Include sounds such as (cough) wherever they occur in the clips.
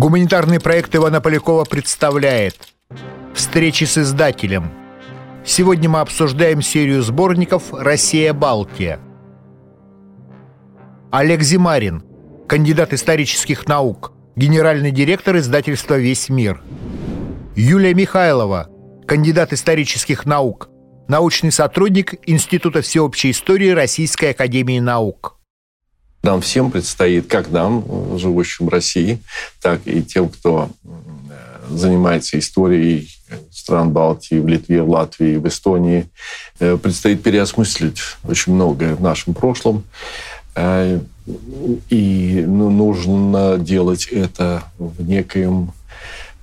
Гуманитарный проект Ивана Полякова представляет Встречи с издателем. Сегодня мы обсуждаем серию сборников «Россия-Балтия». Олег Зимарин, кандидат исторических наук, генеральный директор издательства «Весь мир». Юлия Михайлова, кандидат исторических наук, научный сотрудник Института всеобщей истории Российской академии наук. Нам всем предстоит, как нам, живущим в России, так и тем, кто занимается историей стран Балтии, в Литве, в Латвии, в Эстонии, э, предстоит переосмыслить очень многое в нашем прошлом. Э, и ну, нужно делать это в некоем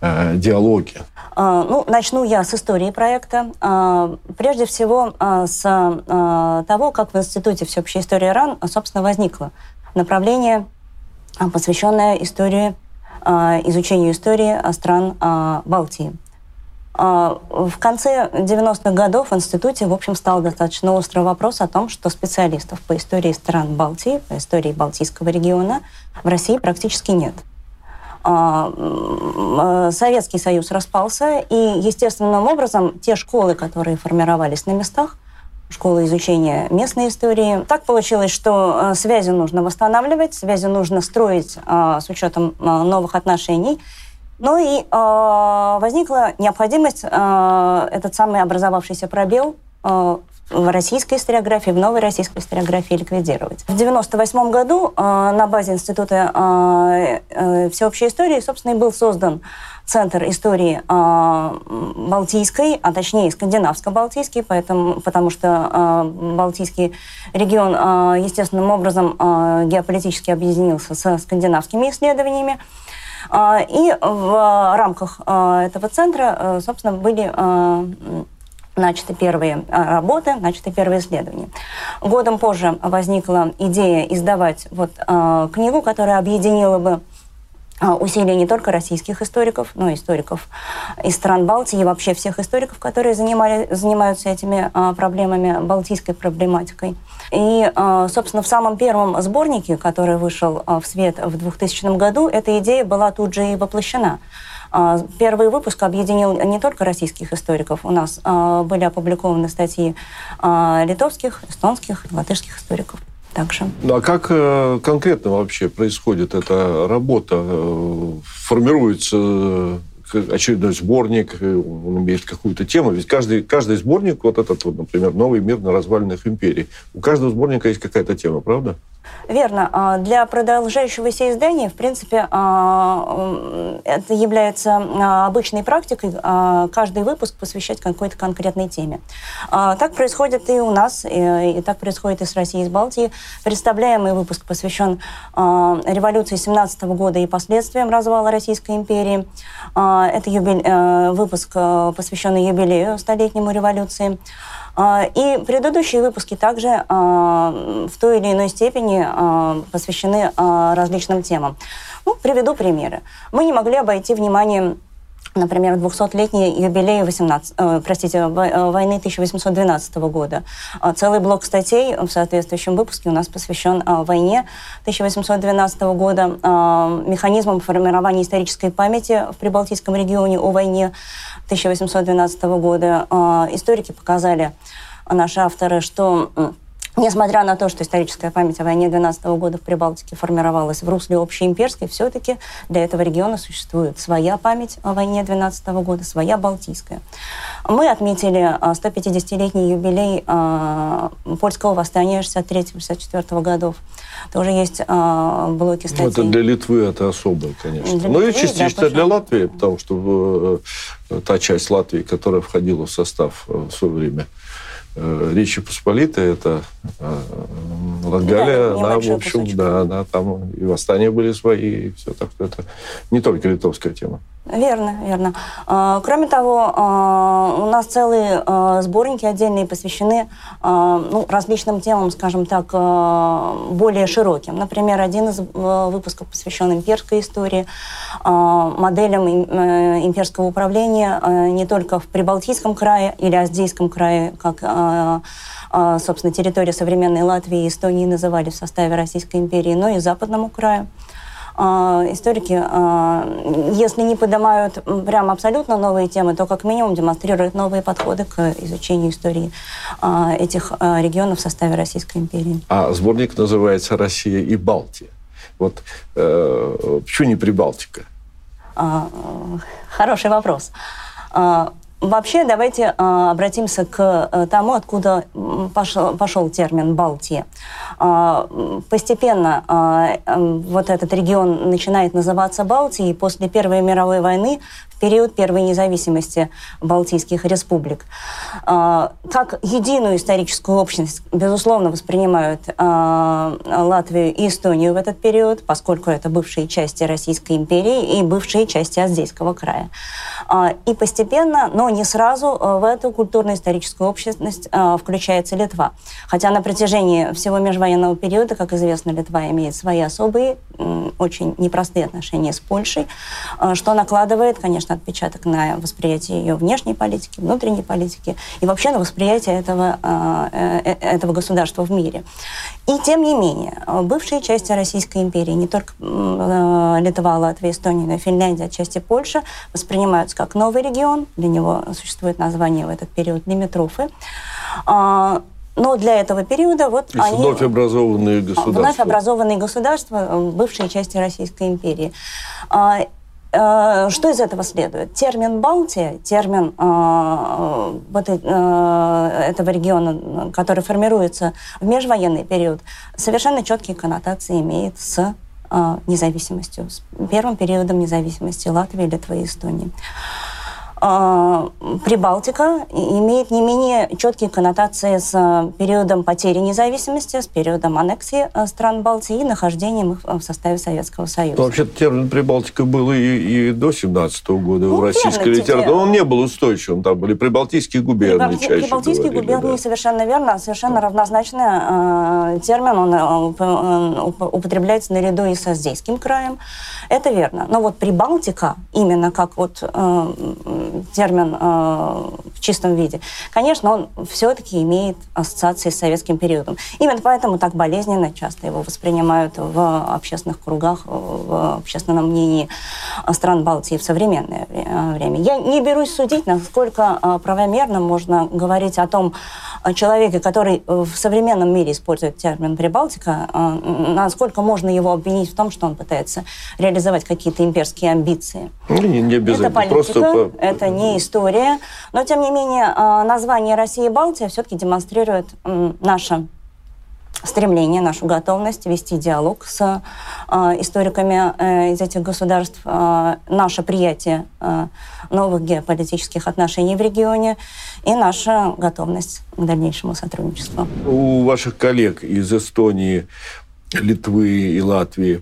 э. А, ну, начну я с истории проекта. А, прежде всего, а, с того, как в Институте всеобщей истории РАН, собственно, возникло направление, посвященное истории, изучению истории стран Балтии. В конце 90-х годов в институте, в общем, стал достаточно острый вопрос о том, что специалистов по истории стран Балтии, по истории Балтийского региона в России практически нет. А, Советский Союз распался, и естественным образом те школы, которые формировались на местах, школы изучения местной истории. Так получилось, что а, связи нужно восстанавливать, связи нужно строить а, с учетом новых отношений. Ну и возникла необходимость этот самый образовавшийся пробел в российской историографии, в новой российской историографии ликвидировать. В 1998 году э, на базе Института э, э, всеобщей истории, собственно, и был создан Центр истории э, Балтийской, а точнее скандинавско-балтийский, поэтому, потому что э, Балтийский регион э, естественным образом э, геополитически объединился со скандинавскими исследованиями. И в рамках этого центра, собственно, были начаты первые а, работы, начаты первые исследования. Годом позже возникла идея издавать вот э, книгу, которая объединила бы а, усилия не только российских историков, но и историков из стран Балтии и вообще всех историков, которые занимали, занимаются этими проблемами, балтийской проблематикой. И, собственно, в самом первом сборнике, который вышел в свет в 2000 году, эта идея была тут же и воплощена. А, первый выпуск объединил не только российских историков. У нас а, были опубликованы статьи а, литовских, эстонских, латышских историков также. Ну а как э, конкретно вообще происходит эта работа? Э, формируется очередной сборник, э, он имеет какую-то тему. Ведь каждый, каждый сборник, вот этот вот, например, «Новый мир на развалинах империи», у каждого сборника есть какая-то тема, правда? Верно. А, для продолжающегося издания, в принципе, а, это является а, обычной практикой каждый выпуск посвящать какой-то конкретной теме. Так происходит и у нас, и так происходит и с Россией, и с Балтией. Представляемый выпуск посвящен революции 17 года и последствиям развала Российской империи. Это юбиль... Э, выпуск, э, посвященный юбилею столетнему революции. А, и предыдущие выпуски также а, в той или иной степени а, посвящены различным темам. Ну, приведу примеры. Мы не могли обойти вниманием например, 200-летний юбилей 18, э, простите, э, войны 1812 года. Целый блок статей в соответствующем выпуске у нас посвящен войне 1812 года, механизмам формирования исторической памяти в Прибалтийском регионе о войне 1812 года. Историки показали наши авторы, что Несмотря на то, что историческая память о войне 12 года в Прибалтике формировалась в русле общеимперской, все-таки для этого региона существует своя память о войне 12 года, своя балтийская. Мы отметили 150-летний а, юбилей э, польского восстания 63-64 годов. Тоже есть э, блоки статей. Ну, это для Литвы это особое, конечно. Для ну Литвы, и частично да, для Латвии, потому что э, та часть Латвии, которая входила в состав в свое время Э, Речи Посполитой, это э, Латгалия, да, она, в общем, кусочек. да, она там и восстания были свои, и все так что это не только литовская тема. Верно, верно. А, кроме того, а, у нас целые а, сборники отдельные посвящены ну, различным темам, скажем так, более широким. Например, один из выпусков посвящен имперской истории, моделям э, имперского управления не только в Прибалтийском крае или Аздейском крае, как собственно, территория современной Латвии и Эстонии называли в составе Российской империи, но и Западному краю. Историки, если не поднимают прям абсолютно новые темы, то как минимум демонстрируют новые подходы к изучению истории этих регионов в составе Российской империи. А сборник называется «Россия и Балтия». Вот э, почему не Прибалтика? А, хороший вопрос. Вообще, давайте а, обратимся к э, тому, откуда пошел, пошел термин «Балтия». А, постепенно а, вот этот регион начинает называться Балтией. После Первой мировой войны период первой независимости Балтийских республик. А, как единую историческую общность, безусловно, воспринимают а, Латвию и Эстонию в этот период, поскольку это бывшие части Российской империи и бывшие части Аздейского края. А, и постепенно, но не сразу, в эту культурно-историческую общность включается Литва. Хотя на протяжении всего межвоенного периода, как известно, Литва имеет свои особые, очень непростые отношения с Польшей, что накладывает, конечно, отпечаток на восприятие ее внешней политики, внутренней политики и вообще на восприятие этого, э, э, этого государства в мире. И тем не менее, бывшие части Российской империи, не только э, Литва, Латвия, Эстония, но и Финляндия, отчасти Польша, воспринимаются как новый регион. Для него существует название в этот период Лимитрофы. Но для этого периода вот То они... вновь образованные государства. Вновь образованные государства, бывшие части Российской империи. А, Э, что из этого следует? Термин «Балтия», термин э, вот, э, этого региона, который формируется в межвоенный период, совершенно четкие коннотации имеет с э, независимостью, с первым периодом независимости Латвии, Литвы и Эстонии. Прибалтика имеет не менее четкие коннотации с а, периодом потери независимости, с периодом аннексии а, стран Балтии и нахождением их в составе Советского Союза. вообще термин Прибалтика был и, и до 17 -го года ну, в российской литературе. Он не был устойчивым. Там были прибалтийские губернии Прибалти... чаще Прибалтийские говорили, губернии, да. совершенно верно, совершенно равнозначный э, термин. Он э, употребляется наряду и со Здейским краем. Это верно. Но вот Прибалтика, именно как вот э, термин э, в чистом виде, конечно, он все-таки имеет ассоциации с советским периодом. Именно поэтому так болезненно часто его воспринимают в общественных кругах, в общественном мнении стран Балтии в современное время. Я не берусь судить, насколько э, правомерно можно говорить о том человеке, который в современном мире использует термин «Прибалтика», э, насколько можно его обвинить в том, что он пытается реализовать какие-то имперские амбиции. Ну, не, не обязательно. Это политика, Просто... это не история. Но, тем не менее, а, название России и Балтия все-таки демонстрирует наше стремление, нашу готовность вести диалог с э, историками э, из этих государств, э, наше приятие новых геополитических отношений в регионе и наша готовность к дальнейшему сотрудничеству. У ваших коллег из Эстонии, Литвы и Латвии.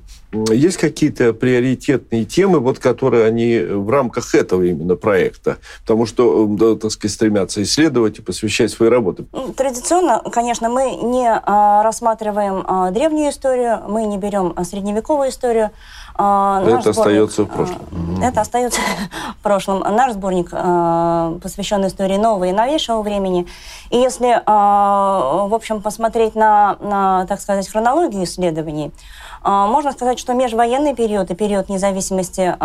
Есть какие-то приоритетные темы, вот, которые они в рамках этого именно проекта, потому что, да, так сказать, стремятся исследовать и посвящать свои работы? Ну, традиционно, конечно, мы не а, рассматриваем а, древнюю историю, мы не берем а, средневековую историю, это сборник, остается в прошлом. Это остается (laughs) в прошлом. Наш сборник посвящен истории нового и новейшего времени. И если, в общем, посмотреть на, на так сказать, хронологию исследований, можно сказать, что межвоенный период и период независимости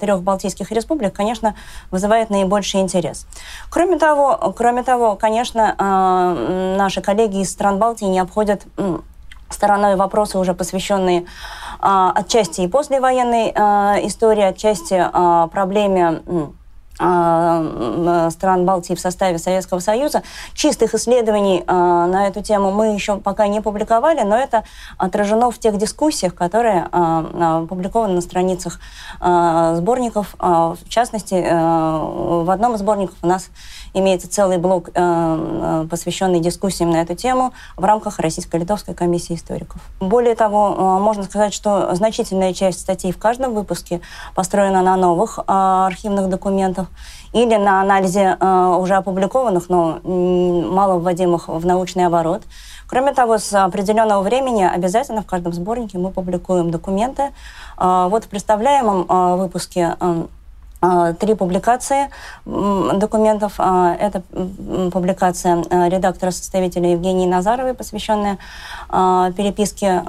трех Балтийских республик, конечно, вызывает наибольший интерес. Кроме того, кроме того конечно, наши коллеги из стран Балтии не обходят стороной вопросы, уже посвященные а, отчасти и послевоенной а, истории, отчасти а, проблеме стран Балтии в составе Советского Союза. Чистых исследований а, на эту тему мы еще пока не публиковали, но это отражено в тех дискуссиях, которые а, опубликованы на страницах сборников. В частности, в одном из сборников у нас имеется целый блок, посвященный дискуссиям на эту тему в рамках Российско-Литовской комиссии историков. Более того, можно сказать, что значительная часть статей в каждом выпуске построена на новых архивных документах, или на анализе э, уже опубликованных, но мало вводимых в научный оборот. Кроме того, с определенного времени обязательно в каждом сборнике мы публикуем документы. Э, вот в представляемом э, выпуске э, три публикации документов. А, это публикация а, редактора-составителя Евгении Назаровой, посвященная переписке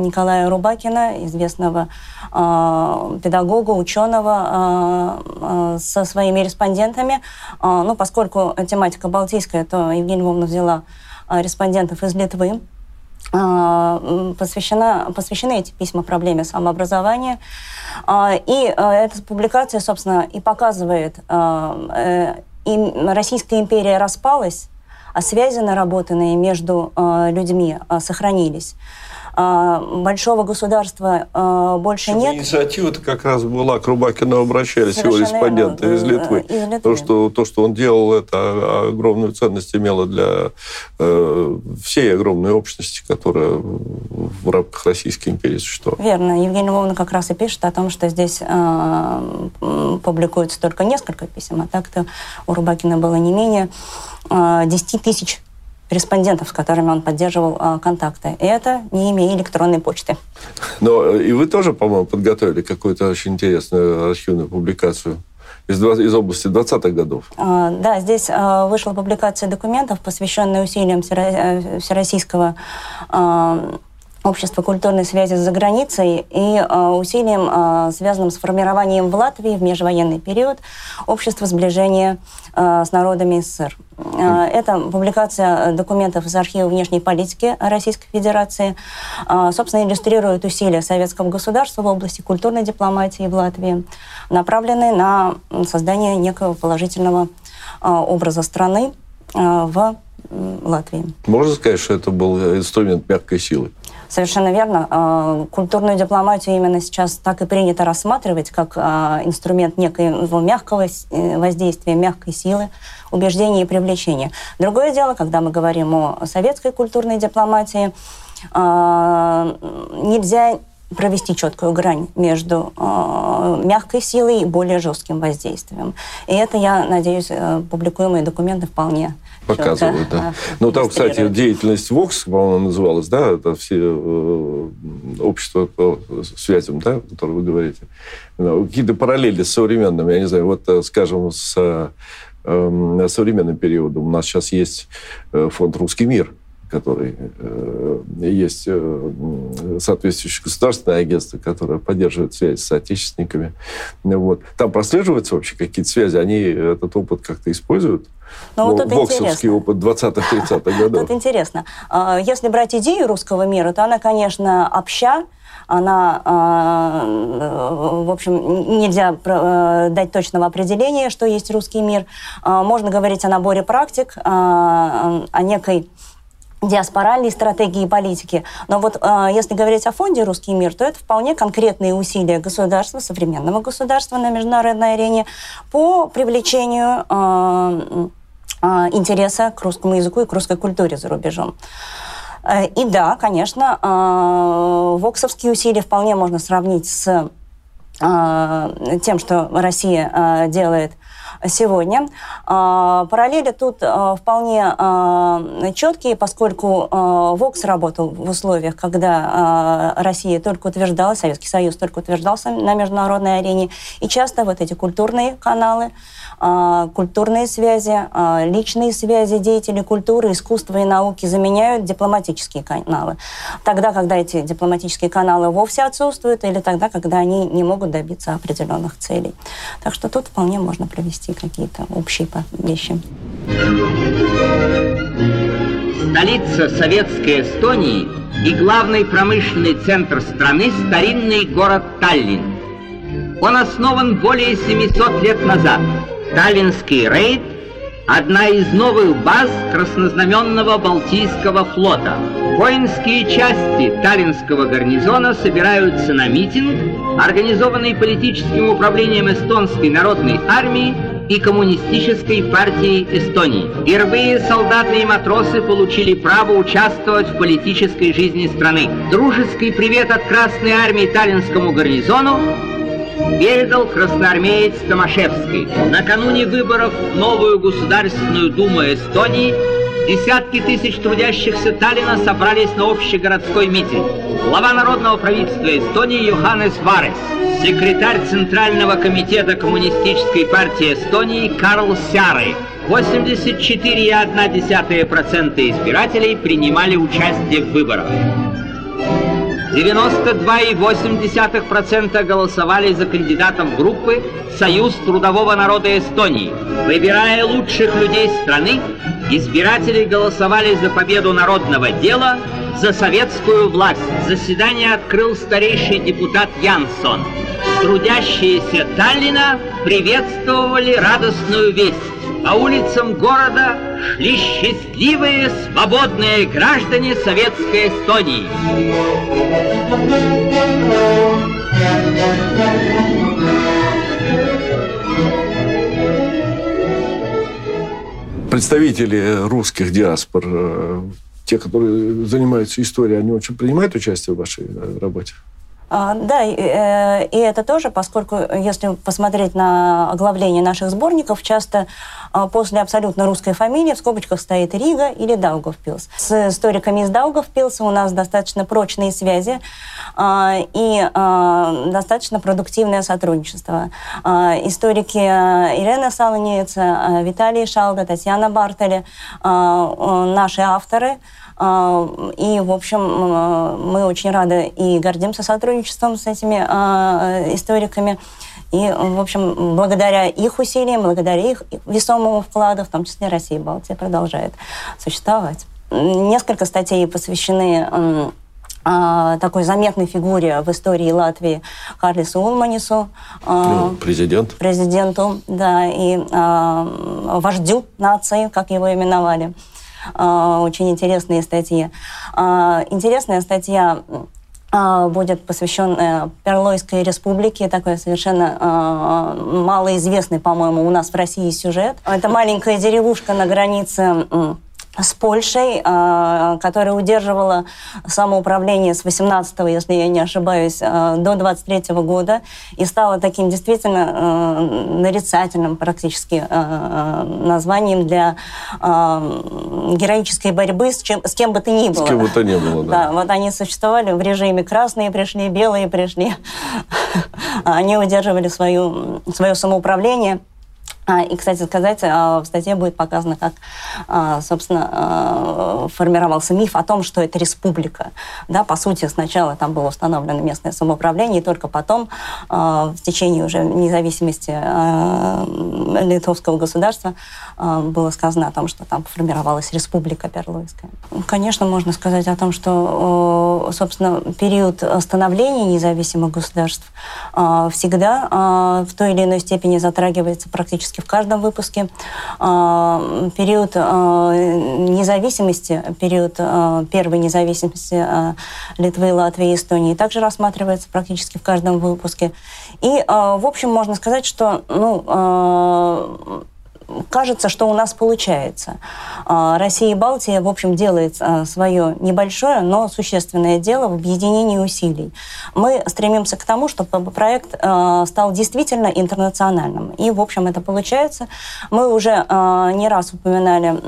Николая Рубакина, известного педагога, ученого, со своими респондентами. Ну, поскольку тематика балтийская, то Евгения Львовна взяла респондентов из Литвы, посвящена, посвящены эти письма проблеме самообразования. А, и а, эта публикация, собственно, и показывает, а, э, Российская империя распалась, а связи наработанные между людьми сохранились. А, большого государства а, больше нет. Инициатива-то как раз была, к Рубакину обращались Совершенно его респонденты из Литвы. Из Литвы. То, что, то, что он делал, это огромную ценность имело для э, всей огромной общности, которая в рамках Российской империи существовала. Верно. Евгений Львовна как раз и пишет о том, что здесь э, публикуется только несколько писем, а так-то у Рубакина было не менее э, 10 тысяч респондентов, с которыми он поддерживал э, контакты. И это не имея электронной почты. Но э, и вы тоже, по-моему, подготовили какую-то очень интересную архивную публикацию из, из области 20-х годов. А, да, здесь а, вышла публикация документов, посвященная усилиям э, Всероссийского а, общества культурной связи за границей и э, усилием, э, связанным с формированием в Латвии в межвоенный период общества сближения э, с народами СССР. Это публикация документов из архива внешней политики Российской Федерации. Собственно, иллюстрирует усилия советского государства в области культурной дипломатии в Латвии, направленные на создание некого положительного образа страны в Латвии. Можно сказать, что это был инструмент мягкой силы? Совершенно верно. А, культурную дипломатию именно сейчас так и принято рассматривать как а, инструмент некого мягкого э, воздействия, мягкой силы, убеждения и привлечения. Другое дело, когда мы говорим о советской культурной дипломатии, а, нельзя провести четкую грань между э, мягкой силой и более жестким воздействием. И это, я надеюсь, э, публикуемые документы вполне показывают, да. Ну, там, кстати, деятельность ВОКС, по-моему, называлась, да, это все э, общества по связям, да, о которых вы говорите. Ну, какие-то параллели с современным, я не знаю, вот, э, скажем, с э, современным периодом. У нас сейчас есть фонд «Русский мир», который э, есть э, соответствующее государственное агентство, которое поддерживает связь с отечественниками. Вот. Там прослеживаются вообще какие-то связи? Они этот опыт как-то используют? Ну, вот Боксовский опыт 20-30-х (laughs) годов. Тут интересно. А, если брать идею русского мира, то она, конечно, обща, она, а, в общем, нельзя э, дать точного определения, что есть русский мир. А, можно говорить о наборе практик, о некой диаспоральной стратегии и политики. Но вот э, если говорить о фонде «Русский мир», то это вполне конкретные усилия государства, современного государства на международной арене по привлечению э, э, интереса к русскому языку и к русской культуре за рубежом. Э, и да, конечно, э, воксовские усилия вполне можно сравнить с э, тем, что Россия э, делает сегодня. А, параллели тут а, вполне а, четкие, поскольку ВОКС работал в условиях, когда Россия только утверждалась, Советский Союз только утверждался на международной арене, и часто вот эти культурные каналы, культурные связи, личные связи деятелей культуры, искусства и науки заменяют дипломатические каналы. Тогда, когда эти дипломатические каналы вовсе отсутствуют, или тогда, когда они не могут добиться определенных целей. Так что тут вполне можно провести найти какие-то общие вещи. Столица советской Эстонии и главный промышленный центр страны – старинный город Таллин. Он основан более 700 лет назад. Таллинский рейд – одна из новых баз краснознаменного Балтийского флота. Воинские части Таллинского гарнизона собираются на митинг, организованный политическим управлением Эстонской народной армии и Коммунистической партией Эстонии. Впервые солдаты и матросы получили право участвовать в политической жизни страны. Дружеский привет от Красной армии Таллинскому гарнизону передал красноармеец Томашевский. Накануне выборов в новую Государственную Думу Эстонии Десятки тысяч трудящихся Таллина собрались на общегородской митинг. Глава народного правительства Эстонии Йоханнес Варес, секретарь Центрального комитета Коммунистической партии Эстонии Карл Сяры, 84,1% избирателей принимали участие в выборах. 92,8% голосовали за кандидатов группы «Союз трудового народа Эстонии». Выбирая лучших людей страны, избиратели голосовали за победу народного дела, за советскую власть. Заседание открыл старейший депутат Янсон. Трудящиеся Таллина приветствовали радостную весть. По улицам города шли счастливые, свободные граждане Советской Эстонии. Представители русских диаспор, э, те, которые занимаются историей, они очень принимают участие в вашей э, работе? А, да, э, и это тоже, поскольку, если посмотреть на оглавление наших сборников, часто а, после абсолютно русской фамилии в скобочках стоит Рига или Даугавпилс. С историками из Даугавпилса у нас достаточно прочные связи а, и достаточно продуктивное сотрудничество. Историки Ирена Саланец, Виталий Шалда, Татьяна Бартели, наши авторы – и, в общем, мы очень рады и гордимся сотрудничеством с этими а, историками. И, в общем, благодаря их усилиям, благодаря их весомому вкладу, в том числе Россия и Балтия, продолжает существовать. Несколько статей посвящены а, такой заметной фигуре в истории Латвии Карлису Улманису. Ну, президент. Президенту, да, и вождю нации, как его именовали. А, очень интересные статьи. А, интересная статья а, будет посвящен Перлойской республике, такой совершенно малоизвестный, по-моему, у нас в России сюжет. Это маленькая деревушка на границе с Польшей, а, которая удерживала самоуправление с 18 если я не ошибаюсь, а, до 23 года и стала таким действительно а, нарицательным практически названием для героической борьбы с, чем, с кем бы то ни было. С кем бы то ни было, да. (laughs) Да, вот они существовали в режиме красные пришли, белые пришли. (laughs) Они удерживали свою, свое самоуправление. А, и, кстати сказать, а, в статье будет показано, как, а, собственно, формировался миф о том, что это республика. Да, по сути, сначала там было установлено местное самоуправление, и только потом, в течение уже независимости литовского государства, было сказано о том, что там формировалась республика Перлойская. Конечно, можно сказать о том, что, собственно, период становления независимых государств всегда в той или иной степени затрагивается практически практически в каждом выпуске. А, период а, независимости, период а, первой независимости Литвы, Латвии и Эстонии также рассматривается практически в каждом выпуске. И, в общем, можно сказать, что ну, кажется, что у нас получается. А, Россия и Балтия, в общем, делает а, свое небольшое, но существенное дело в объединении усилий. Мы стремимся к тому, чтобы проект а, стал действительно интернациональным. И, в общем, это получается. Мы уже не раз упоминали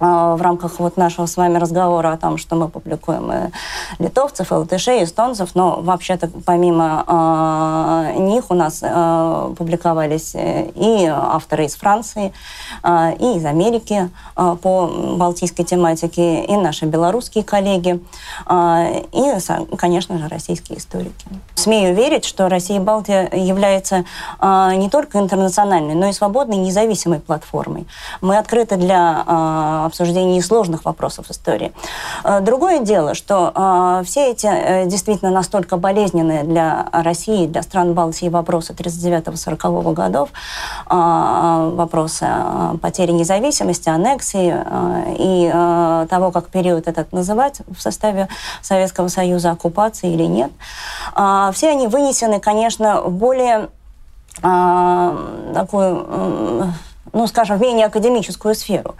в рамках вот нашего с вами разговора о том, что мы публикуем и литовцев, и латышей, и эстонцев, но вообще-то помимо э, них у нас э, публиковались и авторы из Франции, э, и из Америки э, по балтийской тематике, и наши белорусские коллеги, э, и, конечно же, российские историки. Смею верить, что Россия и Балтия является э, не только интернациональной, но и свободной, независимой платформой. Мы открыты для э, обсуждении сложных вопросов истории. Э, другое дело, что э, все эти э, действительно настолько болезненные для России, для стран Балтии вопросы 39-40 годов, вопросы потери независимости, аннексии и того, как период этот называть в составе Советского Союза, оккупации или нет, все они вынесены, конечно, в более такую ну, скажем, в менее академическую сферу.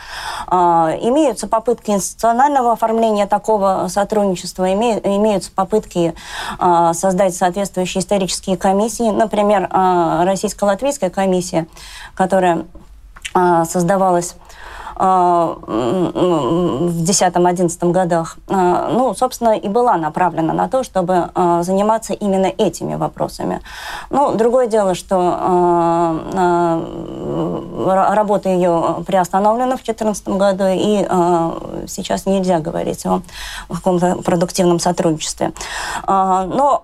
А, имеются попытки институционального оформления такого сотрудничества, имеются попытки а, создать соответствующие исторические комиссии, например, а, Российско-Латвийская комиссия, которая создавалась в 10-11 годах, ну, собственно, и была направлена на то, чтобы заниматься именно этими вопросами. Ну, другое дело, что работа ее приостановлена в 2014 году, и сейчас нельзя говорить о каком-то продуктивном сотрудничестве. Но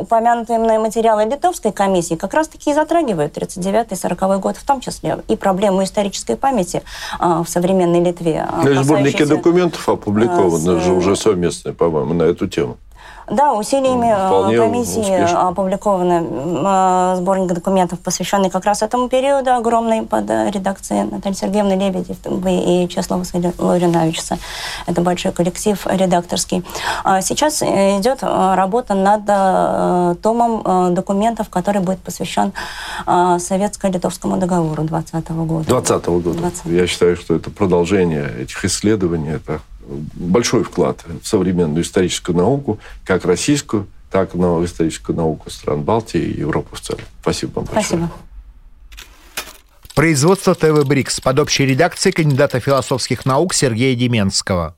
упомянутые мной материалы Литовской комиссии как раз-таки и затрагивают 39-40 год в том числе, и проблему исторической памяти в современной Литве. Ну, сборники документов опубликованы с... же уже совместные, по-моему, на эту тему. Да, усилиями э, Вполне комиссии успешно. опубликованы э, сборник документов, посвященный как раз этому периоду, огромный под редакцией Натальи Сергеевны Лебедев и Чеслава Лориновича. Это большой коллектив редакторский. А сейчас идет работа над томом документов, который будет посвящен советско-литовскому договору 20 года. 20 года. 20 Я считаю, что это продолжение этих исследований, это большой вклад в современную историческую науку, как российскую, так и в историческую науку стран Балтии и Европы в целом. Спасибо вам большое. Спасибо. Производство ТВ «Брикс» под общей редакцией кандидата философских наук Сергея Деменского.